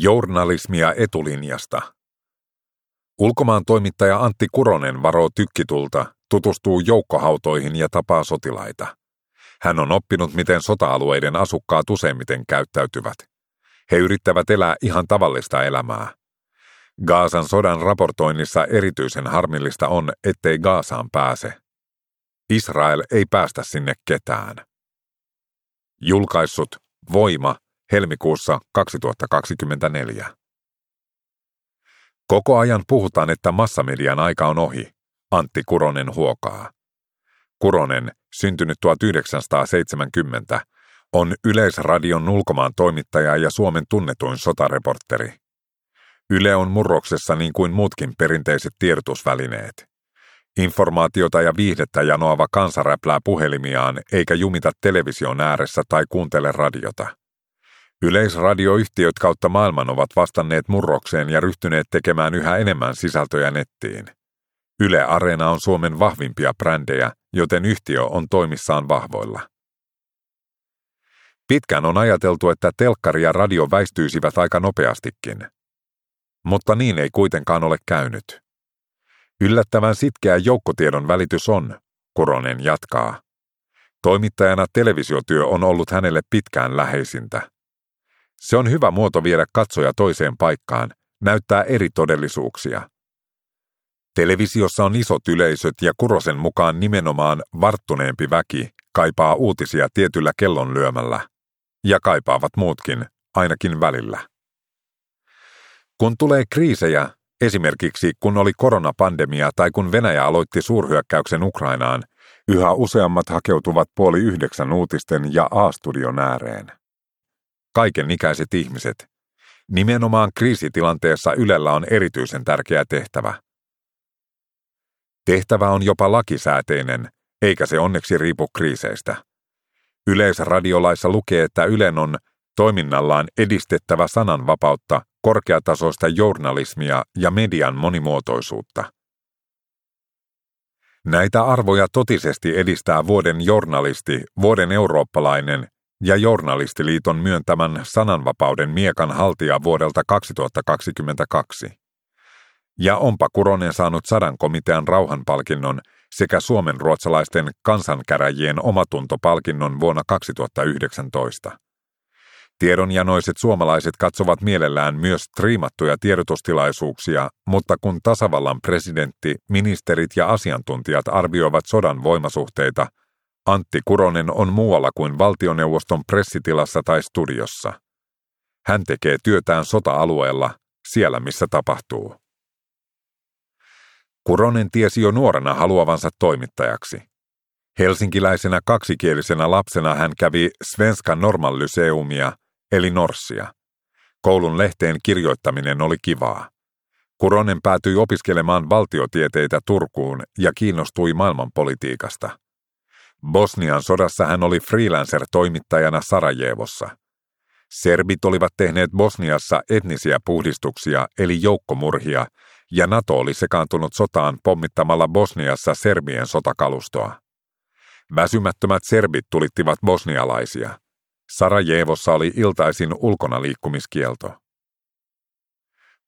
Journalismia etulinjasta. Ulkomaan toimittaja Antti Kuronen varoo tykkitulta, tutustuu joukkohautoihin ja tapaa sotilaita. Hän on oppinut, miten sota-alueiden asukkaat useimmiten käyttäytyvät. He yrittävät elää ihan tavallista elämää. Gaasan sodan raportoinnissa erityisen harmillista on, ettei Gaasaan pääse. Israel ei päästä sinne ketään. Julkaissut Voima helmikuussa 2024. Koko ajan puhutaan, että massamedian aika on ohi. Antti Kuronen huokaa. Kuronen, syntynyt 1970, on Yleisradion ulkomaan toimittaja ja Suomen tunnetuin sotareportteri. Yle on murroksessa niin kuin muutkin perinteiset tiedotusvälineet. Informaatiota ja viihdettä janoava kansa räplää puhelimiaan eikä jumita television ääressä tai kuuntele radiota. Yleisradioyhtiöt kautta maailman ovat vastanneet murrokseen ja ryhtyneet tekemään yhä enemmän sisältöjä nettiin. Yle Areena on Suomen vahvimpia brändejä, joten yhtiö on toimissaan vahvoilla. Pitkään on ajateltu, että telkkari ja radio väistyisivät aika nopeastikin. Mutta niin ei kuitenkaan ole käynyt. Yllättävän sitkeä joukkotiedon välitys on, Kuronen jatkaa. Toimittajana televisiotyö on ollut hänelle pitkään läheisintä. Se on hyvä muoto viedä katsoja toiseen paikkaan, näyttää eri todellisuuksia. Televisiossa on isot yleisöt ja Kurosen mukaan nimenomaan varttuneempi väki kaipaa uutisia tietyllä kellonlyömällä. Ja kaipaavat muutkin, ainakin välillä. Kun tulee kriisejä, esimerkiksi kun oli koronapandemia tai kun Venäjä aloitti suurhyökkäyksen Ukrainaan, yhä useammat hakeutuvat puoli yhdeksän uutisten ja A-studion ääreen. Kaiken ikäiset ihmiset. Nimenomaan kriisitilanteessa Ylellä on erityisen tärkeä tehtävä. Tehtävä on jopa lakisääteinen, eikä se onneksi riipu kriiseistä. Yleisradiolaissa lukee, että Ylen on toiminnallaan edistettävä sananvapautta, korkeatasoista journalismia ja median monimuotoisuutta. Näitä arvoja totisesti edistää vuoden journalisti, vuoden eurooppalainen ja Journalistiliiton myöntämän sananvapauden miekan haltija vuodelta 2022. Ja onpa Kuronen saanut sadan komitean rauhanpalkinnon sekä Suomen ruotsalaisten kansankäräjien omatuntopalkinnon vuonna 2019. Tiedonjanoiset suomalaiset katsovat mielellään myös striimattuja tiedotustilaisuuksia, mutta kun tasavallan presidentti, ministerit ja asiantuntijat arvioivat sodan voimasuhteita, Antti Kuronen on muualla kuin valtioneuvoston pressitilassa tai studiossa. Hän tekee työtään sota-alueella, siellä missä tapahtuu. Kuronen tiesi jo nuorena haluavansa toimittajaksi. Helsinkiläisenä kaksikielisenä lapsena hän kävi Svenska Normallyseumia, eli Norssia. Koulun lehteen kirjoittaminen oli kivaa. Kuronen päätyi opiskelemaan valtiotieteitä Turkuun ja kiinnostui maailmanpolitiikasta. Bosnian sodassa hän oli freelancer-toimittajana Sarajevossa. Serbit olivat tehneet Bosniassa etnisiä puhdistuksia eli joukkomurhia, ja NATO oli sekaantunut sotaan pommittamalla Bosniassa serbien sotakalustoa. Väsymättömät serbit tulittivat bosnialaisia. Sarajevossa oli iltaisin ulkona liikkumiskielto.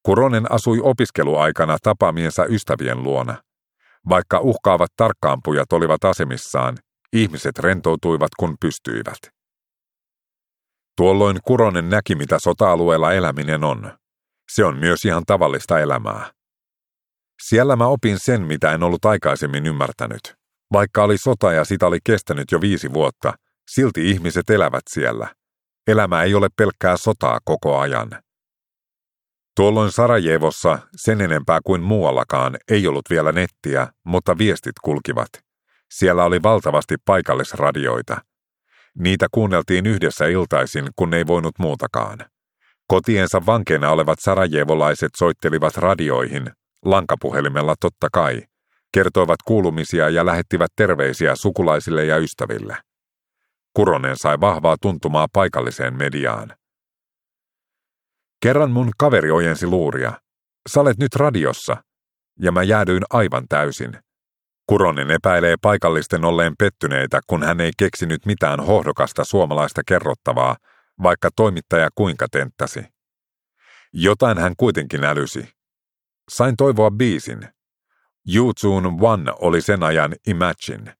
Kuronen asui opiskeluaikana tapaamiensa ystävien luona. Vaikka uhkaavat tarkkaampujat olivat asemissaan, ihmiset rentoutuivat kun pystyivät. Tuolloin Kuronen näki, mitä sota-alueella eläminen on. Se on myös ihan tavallista elämää. Siellä mä opin sen, mitä en ollut aikaisemmin ymmärtänyt. Vaikka oli sota ja sitä oli kestänyt jo viisi vuotta, silti ihmiset elävät siellä. Elämä ei ole pelkkää sotaa koko ajan. Tuolloin Sarajevossa sen enempää kuin muuallakaan ei ollut vielä nettiä, mutta viestit kulkivat. Siellä oli valtavasti paikallisradioita. Niitä kuunneltiin yhdessä iltaisin, kun ei voinut muutakaan. Kotiensa vankeina olevat sarajevolaiset soittelivat radioihin, lankapuhelimella totta kai, kertoivat kuulumisia ja lähettivät terveisiä sukulaisille ja ystäville. Kuronen sai vahvaa tuntumaa paikalliseen mediaan. Kerran mun kaveri ojensi luuria. Sä olet nyt radiossa. Ja mä jäädyin aivan täysin. Kuronen epäilee paikallisten olleen pettyneitä, kun hän ei keksinyt mitään hohdokasta suomalaista kerrottavaa, vaikka toimittaja kuinka tenttäsi. Jotain hän kuitenkin älysi. Sain toivoa biisin. YouTuben One oli sen ajan Imagine.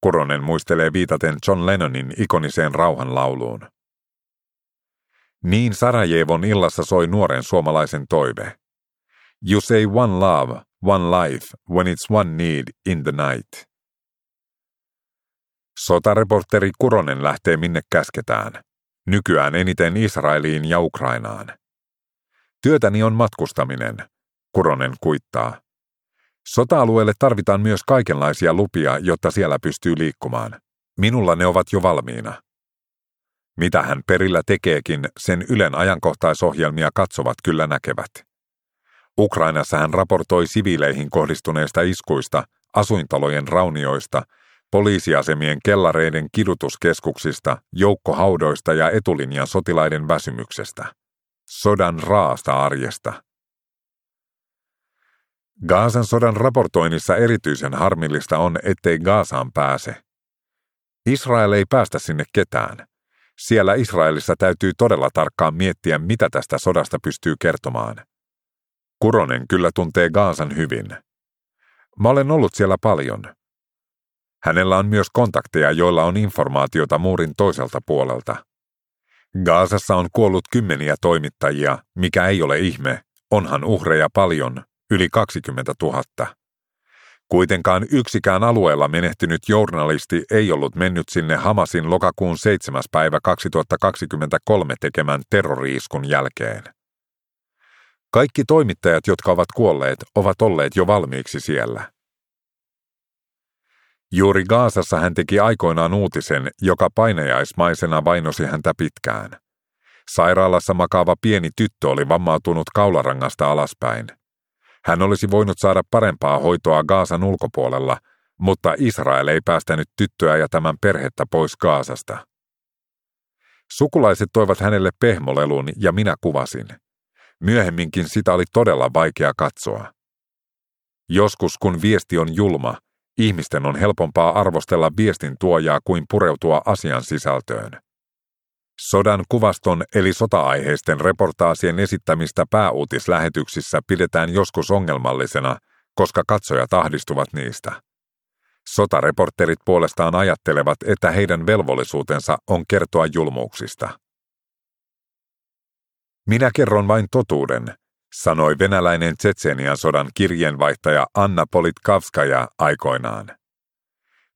Kuronen muistelee viitaten John Lennonin ikoniseen rauhanlauluun. Niin Sarajevon illassa soi nuoren suomalaisen toive. You say one love, one life, when it's one need in the night. Sotareporteri Kuronen lähtee minne käsketään. Nykyään eniten Israeliin ja Ukrainaan. Työtäni on matkustaminen, Kuronen kuittaa. Sota-alueelle tarvitaan myös kaikenlaisia lupia, jotta siellä pystyy liikkumaan. Minulla ne ovat jo valmiina. Mitä hän perillä tekeekin, sen Ylen ajankohtaisohjelmia katsovat kyllä näkevät. Ukrainassa hän raportoi siviileihin kohdistuneista iskuista, asuintalojen raunioista, poliisiasemien kellareiden kidutuskeskuksista, joukkohaudoista ja etulinjan sotilaiden väsymyksestä. Sodan raasta arjesta. Gaasan sodan raportoinnissa erityisen harmillista on, ettei Gaasaan pääse. Israel ei päästä sinne ketään. Siellä Israelissa täytyy todella tarkkaan miettiä, mitä tästä sodasta pystyy kertomaan. Kuronen kyllä tuntee Gaasan hyvin. Mä olen ollut siellä paljon. Hänellä on myös kontakteja, joilla on informaatiota muurin toiselta puolelta. Gaasassa on kuollut kymmeniä toimittajia, mikä ei ole ihme, onhan uhreja paljon, yli 20 000. Kuitenkaan yksikään alueella menehtynyt journalisti ei ollut mennyt sinne Hamasin lokakuun 7. päivä 2023 tekemän terroriiskun jälkeen. Kaikki toimittajat, jotka ovat kuolleet, ovat olleet jo valmiiksi siellä. Juuri Gaasassa hän teki aikoinaan uutisen, joka painajaismaisena vainosi häntä pitkään. Sairaalassa makaava pieni tyttö oli vammautunut kaularangasta alaspäin. Hän olisi voinut saada parempaa hoitoa Gaasan ulkopuolella, mutta Israel ei päästänyt tyttöä ja tämän perhettä pois Gaasasta. Sukulaiset toivat hänelle pehmolelun ja minä kuvasin. Myöhemminkin sitä oli todella vaikea katsoa. Joskus kun viesti on julma, ihmisten on helpompaa arvostella viestin tuojaa kuin pureutua asian sisältöön. Sodan kuvaston eli sota-aiheisten reportaasien esittämistä pääuutislähetyksissä pidetään joskus ongelmallisena, koska katsojat ahdistuvat niistä. Sotareporterit puolestaan ajattelevat, että heidän velvollisuutensa on kertoa julmuuksista. Minä kerron vain totuuden, sanoi venäläinen Tsetsenian sodan kirjeenvaihtaja Anna Politkavskaja aikoinaan.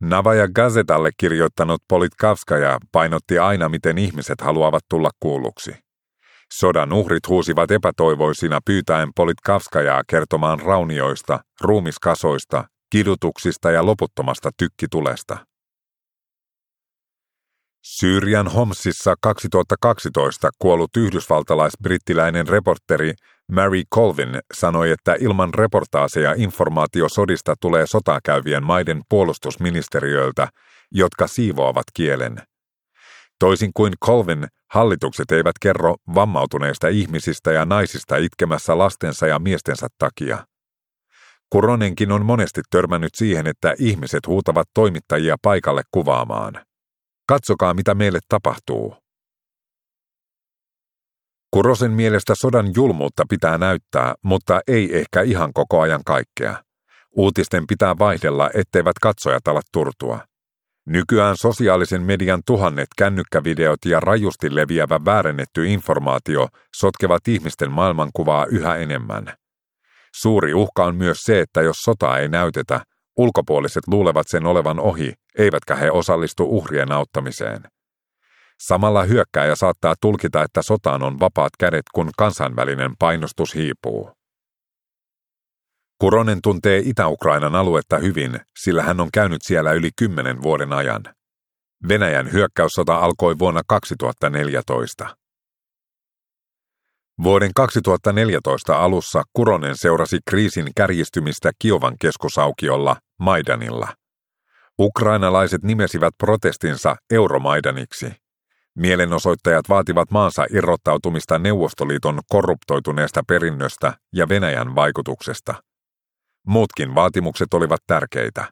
Navaja Gazetalle kirjoittanut Politkavskaja painotti aina, miten ihmiset haluavat tulla kuulluksi. Sodan uhrit huusivat epätoivoisina pyytäen Politkavskajaa kertomaan raunioista, ruumiskasoista, kidutuksista ja loputtomasta tykkitulesta. Syyrian Homsissa 2012 kuollut yhdysvaltalais-brittiläinen reporteri Mary Colvin sanoi, että ilman reportaaseja informaatio sodista tulee sotaa käyvien maiden puolustusministeriöiltä, jotka siivoavat kielen. Toisin kuin Colvin, hallitukset eivät kerro vammautuneista ihmisistä ja naisista itkemässä lastensa ja miestensä takia. Kuronenkin on monesti törmännyt siihen, että ihmiset huutavat toimittajia paikalle kuvaamaan. Katsokaa, mitä meille tapahtuu. Kurosen mielestä sodan julmuutta pitää näyttää, mutta ei ehkä ihan koko ajan kaikkea. Uutisten pitää vaihdella, etteivät katsojat ala turtua. Nykyään sosiaalisen median tuhannet kännykkävideot ja rajusti leviävä väärennetty informaatio sotkevat ihmisten maailmankuvaa yhä enemmän. Suuri uhka on myös se, että jos sota ei näytetä, ulkopuoliset luulevat sen olevan ohi, eivätkä he osallistu uhrien auttamiseen. Samalla hyökkääjä saattaa tulkita, että sotaan on vapaat kädet, kun kansainvälinen painostus hiipuu. Kuronen tuntee Itä-Ukrainan aluetta hyvin, sillä hän on käynyt siellä yli kymmenen vuoden ajan. Venäjän hyökkäyssota alkoi vuonna 2014. Vuoden 2014 alussa Kuronen seurasi kriisin kärjistymistä Kiovan keskusaukiolla Maidanilla. Ukrainalaiset nimesivät protestinsa Euromaidaniksi. Mielenosoittajat vaativat maansa irrottautumista Neuvostoliiton korruptoituneesta perinnöstä ja Venäjän vaikutuksesta. Muutkin vaatimukset olivat tärkeitä.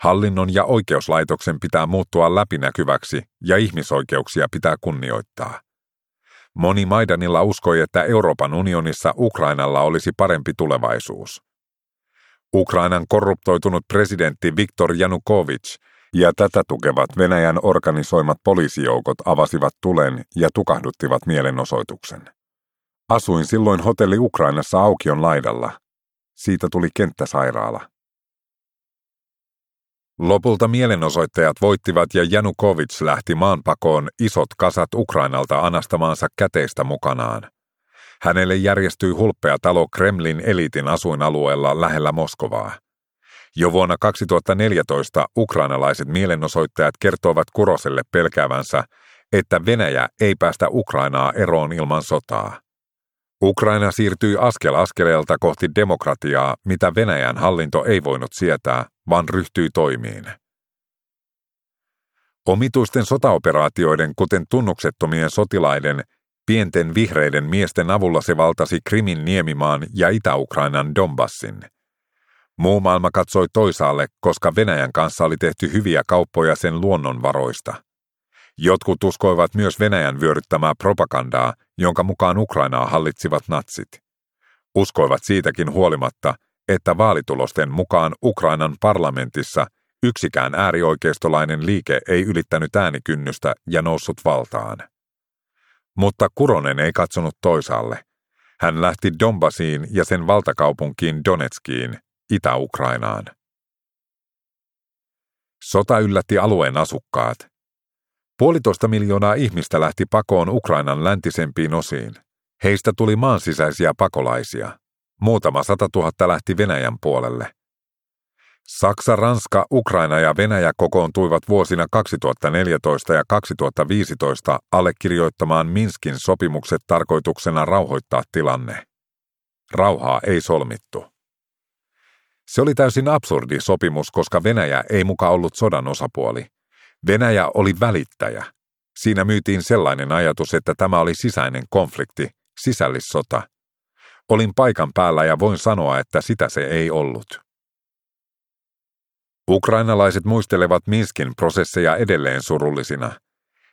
Hallinnon ja oikeuslaitoksen pitää muuttua läpinäkyväksi ja ihmisoikeuksia pitää kunnioittaa. Moni Maidanilla uskoi, että Euroopan unionissa Ukrainalla olisi parempi tulevaisuus. Ukrainan korruptoitunut presidentti Viktor Janukovic ja tätä tukevat Venäjän organisoimat poliisijoukot avasivat tulen ja tukahduttivat mielenosoituksen. Asuin silloin hotelli Ukrainassa aukion laidalla. Siitä tuli kenttäsairaala. Lopulta mielenosoittajat voittivat ja Janukovic lähti maanpakoon isot kasat Ukrainalta anastamaansa käteistä mukanaan. Hänelle järjestyi hulppea talo Kremlin eliitin asuinalueella lähellä Moskovaa. Jo vuonna 2014 ukrainalaiset mielenosoittajat kertoivat Kuroselle pelkäävänsä, että Venäjä ei päästä Ukrainaa eroon ilman sotaa. Ukraina siirtyi askel askeleelta kohti demokratiaa, mitä Venäjän hallinto ei voinut sietää, vaan ryhtyi toimiin. Omituisten sotaoperaatioiden, kuten tunnuksettomien sotilaiden, pienten vihreiden miesten avulla se valtasi Krimin niemimaan ja Itä-Ukrainan Donbassin. Muu maailma katsoi toisaalle, koska Venäjän kanssa oli tehty hyviä kauppoja sen luonnonvaroista. Jotkut uskoivat myös Venäjän vyöryttämää propagandaa, jonka mukaan Ukrainaa hallitsivat natsit. Uskoivat siitäkin huolimatta, että vaalitulosten mukaan Ukrainan parlamentissa yksikään äärioikeistolainen liike ei ylittänyt äänikynnystä ja noussut valtaan. Mutta Kuronen ei katsonut toisaalle. Hän lähti Donbasiin ja sen valtakaupunkiin Donetskiin, Itä-Ukrainaan. Sota yllätti alueen asukkaat. Puolitoista miljoonaa ihmistä lähti pakoon Ukrainan läntisempiin osiin. Heistä tuli maansisäisiä pakolaisia. Muutama sata tuhatta lähti Venäjän puolelle. Saksa, Ranska, Ukraina ja Venäjä kokoontuivat vuosina 2014 ja 2015 allekirjoittamaan Minskin sopimukset tarkoituksena rauhoittaa tilanne. Rauhaa ei solmittu. Se oli täysin absurdi sopimus, koska Venäjä ei muka ollut sodan osapuoli. Venäjä oli välittäjä. Siinä myytiin sellainen ajatus, että tämä oli sisäinen konflikti, sisällissota – Olin paikan päällä ja voin sanoa, että sitä se ei ollut. Ukrainalaiset muistelevat Minskin prosesseja edelleen surullisina.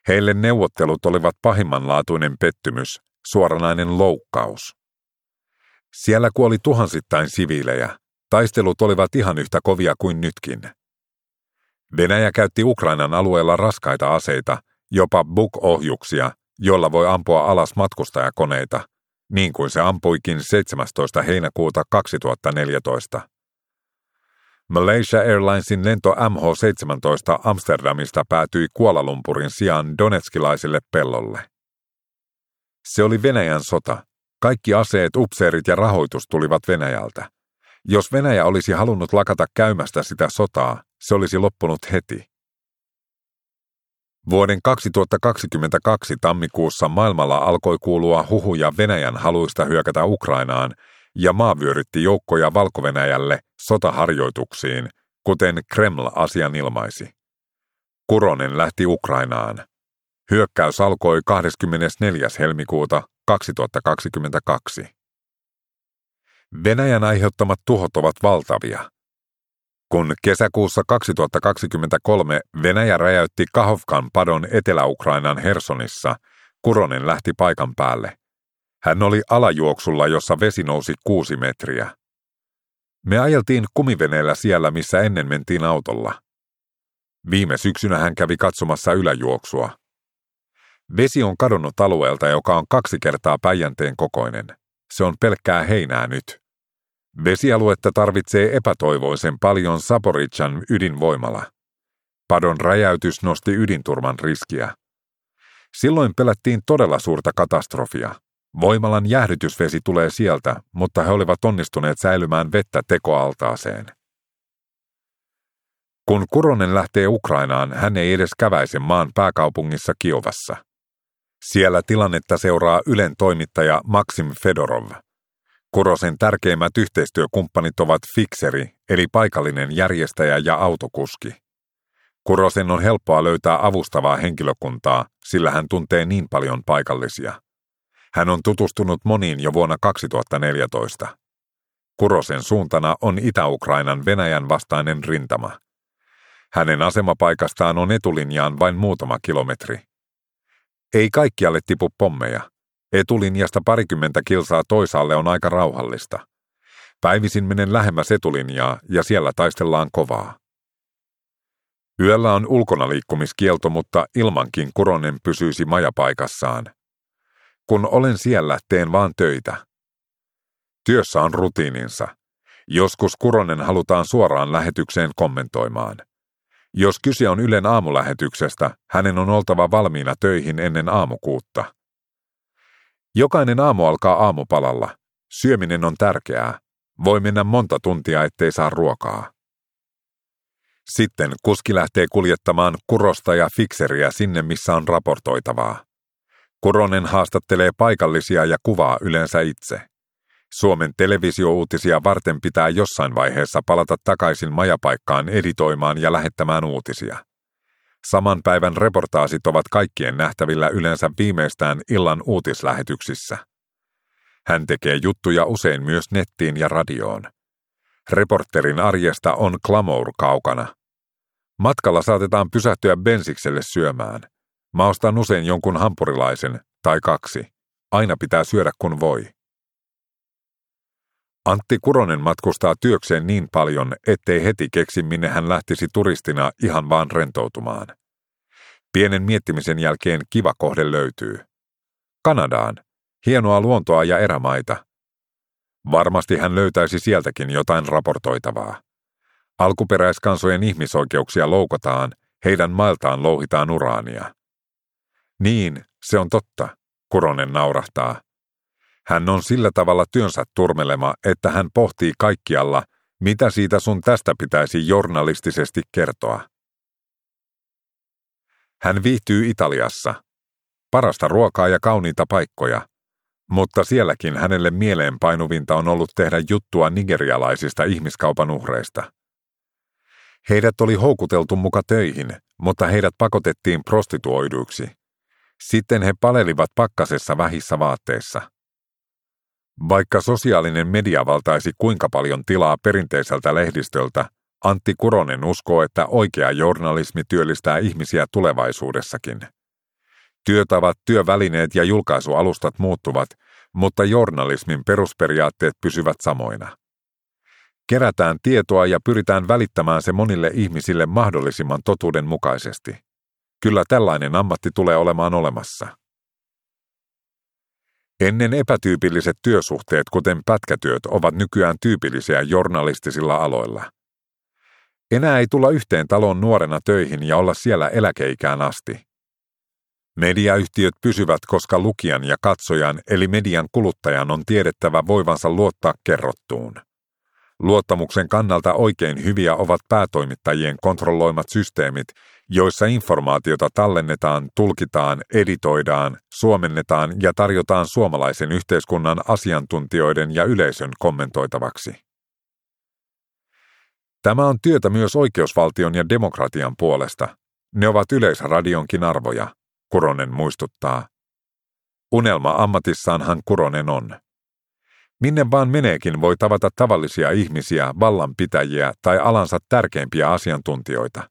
Heille neuvottelut olivat pahimmanlaatuinen pettymys, suoranainen loukkaus. Siellä kuoli tuhansittain siviilejä. Taistelut olivat ihan yhtä kovia kuin nytkin. Venäjä käytti Ukrainan alueella raskaita aseita, jopa Buk-ohjuksia, jolla voi ampua alas matkustajakoneita, niin kuin se ampuikin 17. heinäkuuta 2014. Malaysia Airlinesin lento MH17 Amsterdamista päätyi Kuala Lumpurin sijaan Donetskilaiselle pellolle. Se oli Venäjän sota. Kaikki aseet, upseerit ja rahoitus tulivat Venäjältä. Jos Venäjä olisi halunnut lakata käymästä sitä sotaa, se olisi loppunut heti. Vuoden 2022 tammikuussa maailmalla alkoi kuulua huhuja Venäjän haluista hyökätä Ukrainaan, ja maa vyörytti joukkoja valko sotaharjoituksiin, kuten Kreml asian ilmaisi. Kuronen lähti Ukrainaan. Hyökkäys alkoi 24. helmikuuta 2022. Venäjän aiheuttamat tuhot ovat valtavia. Kun kesäkuussa 2023 Venäjä räjäytti Kahovkan padon Etelä-Ukrainan Hersonissa, Kuronen lähti paikan päälle. Hän oli alajuoksulla, jossa vesi nousi kuusi metriä. Me ajeltiin kumiveneellä siellä, missä ennen mentiin autolla. Viime syksynä hän kävi katsomassa yläjuoksua. Vesi on kadonnut alueelta, joka on kaksi kertaa Päijänteen kokoinen. Se on pelkkää heinää nyt. Vesialuetta tarvitsee epätoivoisen paljon Saporitsan ydinvoimala. Padon räjäytys nosti ydinturman riskiä. Silloin pelättiin todella suurta katastrofia. Voimalan jäähdytysvesi tulee sieltä, mutta he olivat onnistuneet säilymään vettä tekoaltaaseen. Kun Kuronen lähtee Ukrainaan, hän ei edes käväise maan pääkaupungissa Kiovassa. Siellä tilannetta seuraa Ylen toimittaja Maxim Fedorov. Kurosen tärkeimmät yhteistyökumppanit ovat Fixeri, eli paikallinen järjestäjä ja autokuski. Kurosen on helppoa löytää avustavaa henkilökuntaa, sillä hän tuntee niin paljon paikallisia. Hän on tutustunut moniin jo vuonna 2014. Kurosen suuntana on Itä-Ukrainan Venäjän vastainen rintama. Hänen asemapaikastaan on etulinjaan vain muutama kilometri. Ei kaikkialle tipu pommeja. Etulinjasta parikymmentä kilsaa toisaalle on aika rauhallista. Päivisin menen lähemmäs etulinjaa ja siellä taistellaan kovaa. Yöllä on ulkonaliikkumiskielto, mutta ilmankin Kuronen pysyisi majapaikassaan. Kun olen siellä, teen vaan töitä. Työssä on rutiininsa. Joskus Kuronen halutaan suoraan lähetykseen kommentoimaan. Jos kyse on Ylen aamulähetyksestä, hänen on oltava valmiina töihin ennen aamukuutta. Jokainen aamu alkaa aamupalalla. Syöminen on tärkeää. Voi mennä monta tuntia, ettei saa ruokaa. Sitten kuski lähtee kuljettamaan kurosta ja fikseriä sinne, missä on raportoitavaa. Kuronen haastattelee paikallisia ja kuvaa yleensä itse. Suomen televisiouutisia varten pitää jossain vaiheessa palata takaisin majapaikkaan editoimaan ja lähettämään uutisia. Saman päivän reportaasit ovat kaikkien nähtävillä yleensä viimeistään illan uutislähetyksissä. Hän tekee juttuja usein myös nettiin ja radioon. Reporterin arjesta on Clamour kaukana. Matkalla saatetaan pysähtyä bensikselle syömään. Mä ostan usein jonkun hampurilaisen, tai kaksi. Aina pitää syödä kun voi. Antti Kuronen matkustaa työkseen niin paljon, ettei heti keksi minne hän lähtisi turistina ihan vaan rentoutumaan. Pienen miettimisen jälkeen kiva kohde löytyy. Kanadaan. Hienoa luontoa ja erämaita. Varmasti hän löytäisi sieltäkin jotain raportoitavaa. Alkuperäiskansojen ihmisoikeuksia loukataan, heidän mailtaan louhitaan uraania. Niin, se on totta, Kuronen naurahtaa. Hän on sillä tavalla työnsä turmelema, että hän pohtii kaikkialla, mitä siitä sun tästä pitäisi journalistisesti kertoa. Hän viihtyy Italiassa. Parasta ruokaa ja kauniita paikkoja. Mutta sielläkin hänelle mieleenpainuvinta on ollut tehdä juttua nigerialaisista ihmiskaupan uhreista. Heidät oli houkuteltu muka töihin, mutta heidät pakotettiin prostituoiduiksi. Sitten he palelivat pakkasessa vähissä vaatteissa. Vaikka sosiaalinen media valtaisi kuinka paljon tilaa perinteiseltä lehdistöltä, Antti Kuronen uskoo, että oikea journalismi työllistää ihmisiä tulevaisuudessakin. Työtavat, työvälineet ja julkaisualustat muuttuvat, mutta journalismin perusperiaatteet pysyvät samoina. Kerätään tietoa ja pyritään välittämään se monille ihmisille mahdollisimman totuuden mukaisesti. Kyllä tällainen ammatti tulee olemaan olemassa. Ennen epätyypilliset työsuhteet, kuten pätkätyöt, ovat nykyään tyypillisiä journalistisilla aloilla. Enää ei tulla yhteen taloon nuorena töihin ja olla siellä eläkeikään asti. Mediayhtiöt pysyvät, koska lukijan ja katsojan eli median kuluttajan on tiedettävä voivansa luottaa kerrottuun. Luottamuksen kannalta oikein hyviä ovat päätoimittajien kontrolloimat systeemit, joissa informaatiota tallennetaan, tulkitaan, editoidaan, suomennetaan ja tarjotaan suomalaisen yhteiskunnan asiantuntijoiden ja yleisön kommentoitavaksi. Tämä on työtä myös oikeusvaltion ja demokratian puolesta. Ne ovat yleisradionkin arvoja, Kuronen muistuttaa. Unelma ammatissaanhan Kuronen on. Minne vaan meneekin voi tavata tavallisia ihmisiä, vallanpitäjiä tai alansa tärkeimpiä asiantuntijoita.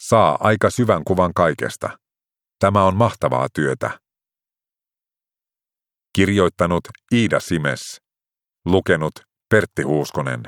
Saa aika syvän kuvan kaikesta. Tämä on mahtavaa työtä. Kirjoittanut Iida Simes. Lukenut Pertti Huuskonen.